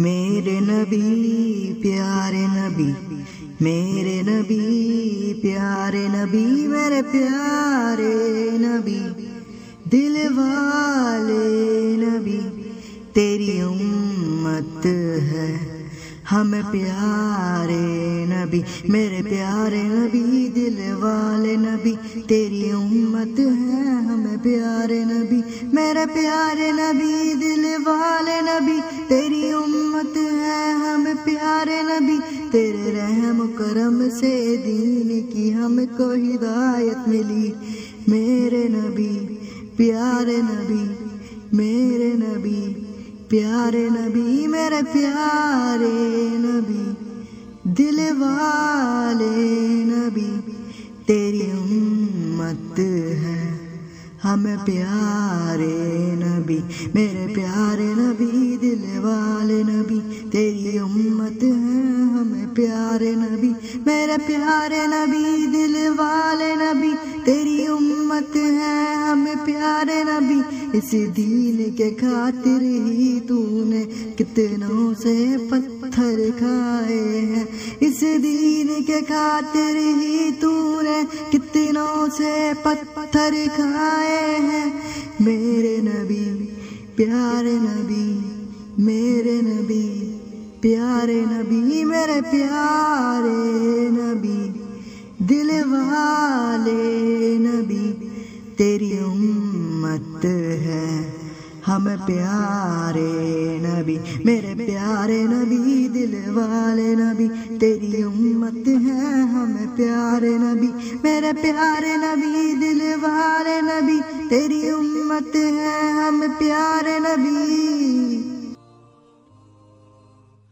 मेरे नबी, प्यारे नबी, मेरे नबी, प्यारे नबी, मेरे प्यारे नबी दिल वाले नबी, तेरी उम्मत है। हम प्यारे नबी, मेरे प्यारे नबी, दिल वाले नबी, तेरी उम्मत है हम प्यारे नबी, मेरे प्यारे नबी, दिल वाले नबी, तेरी उम्मत है हम प्यारे नबी, तेरे रहम करम से दीन की हमको हिदायत मिली, मेरे नबी, प्यारे नबी। प्यारे नबी, मेरे प्यारे नबी, दिल वाले नबी, तेरी उम्मत है हम प्यारे नबी, मेरे प्यारे नबी, दिल वाले नबी, तेरी उम्मत है हम प्यारे नबी, मेरे प्यारे नबी, दिल वाले नबी, तेरी उम्मत है हम प्यारे नबी इस दीन के खातिर ही तूने कितनों से पत्थर खाए हैं। इस दीन के खातिर ही तूने कितनों से पत्थर खाए हैं। मेरे नबी, प्यारे नबी, मेरे नबी, प्यारे नबी, मेरे प्यारे नबी। उम्मत है। हम प्यारे नबी, मेरे प्यारे नबी, दिल वाले नबी, तेरी उम्मत है हम प्यारे नबी, मेरे प्यारे नबी, दिल वाले नबी, तेरी उम्मत है हम प्यारे नबी।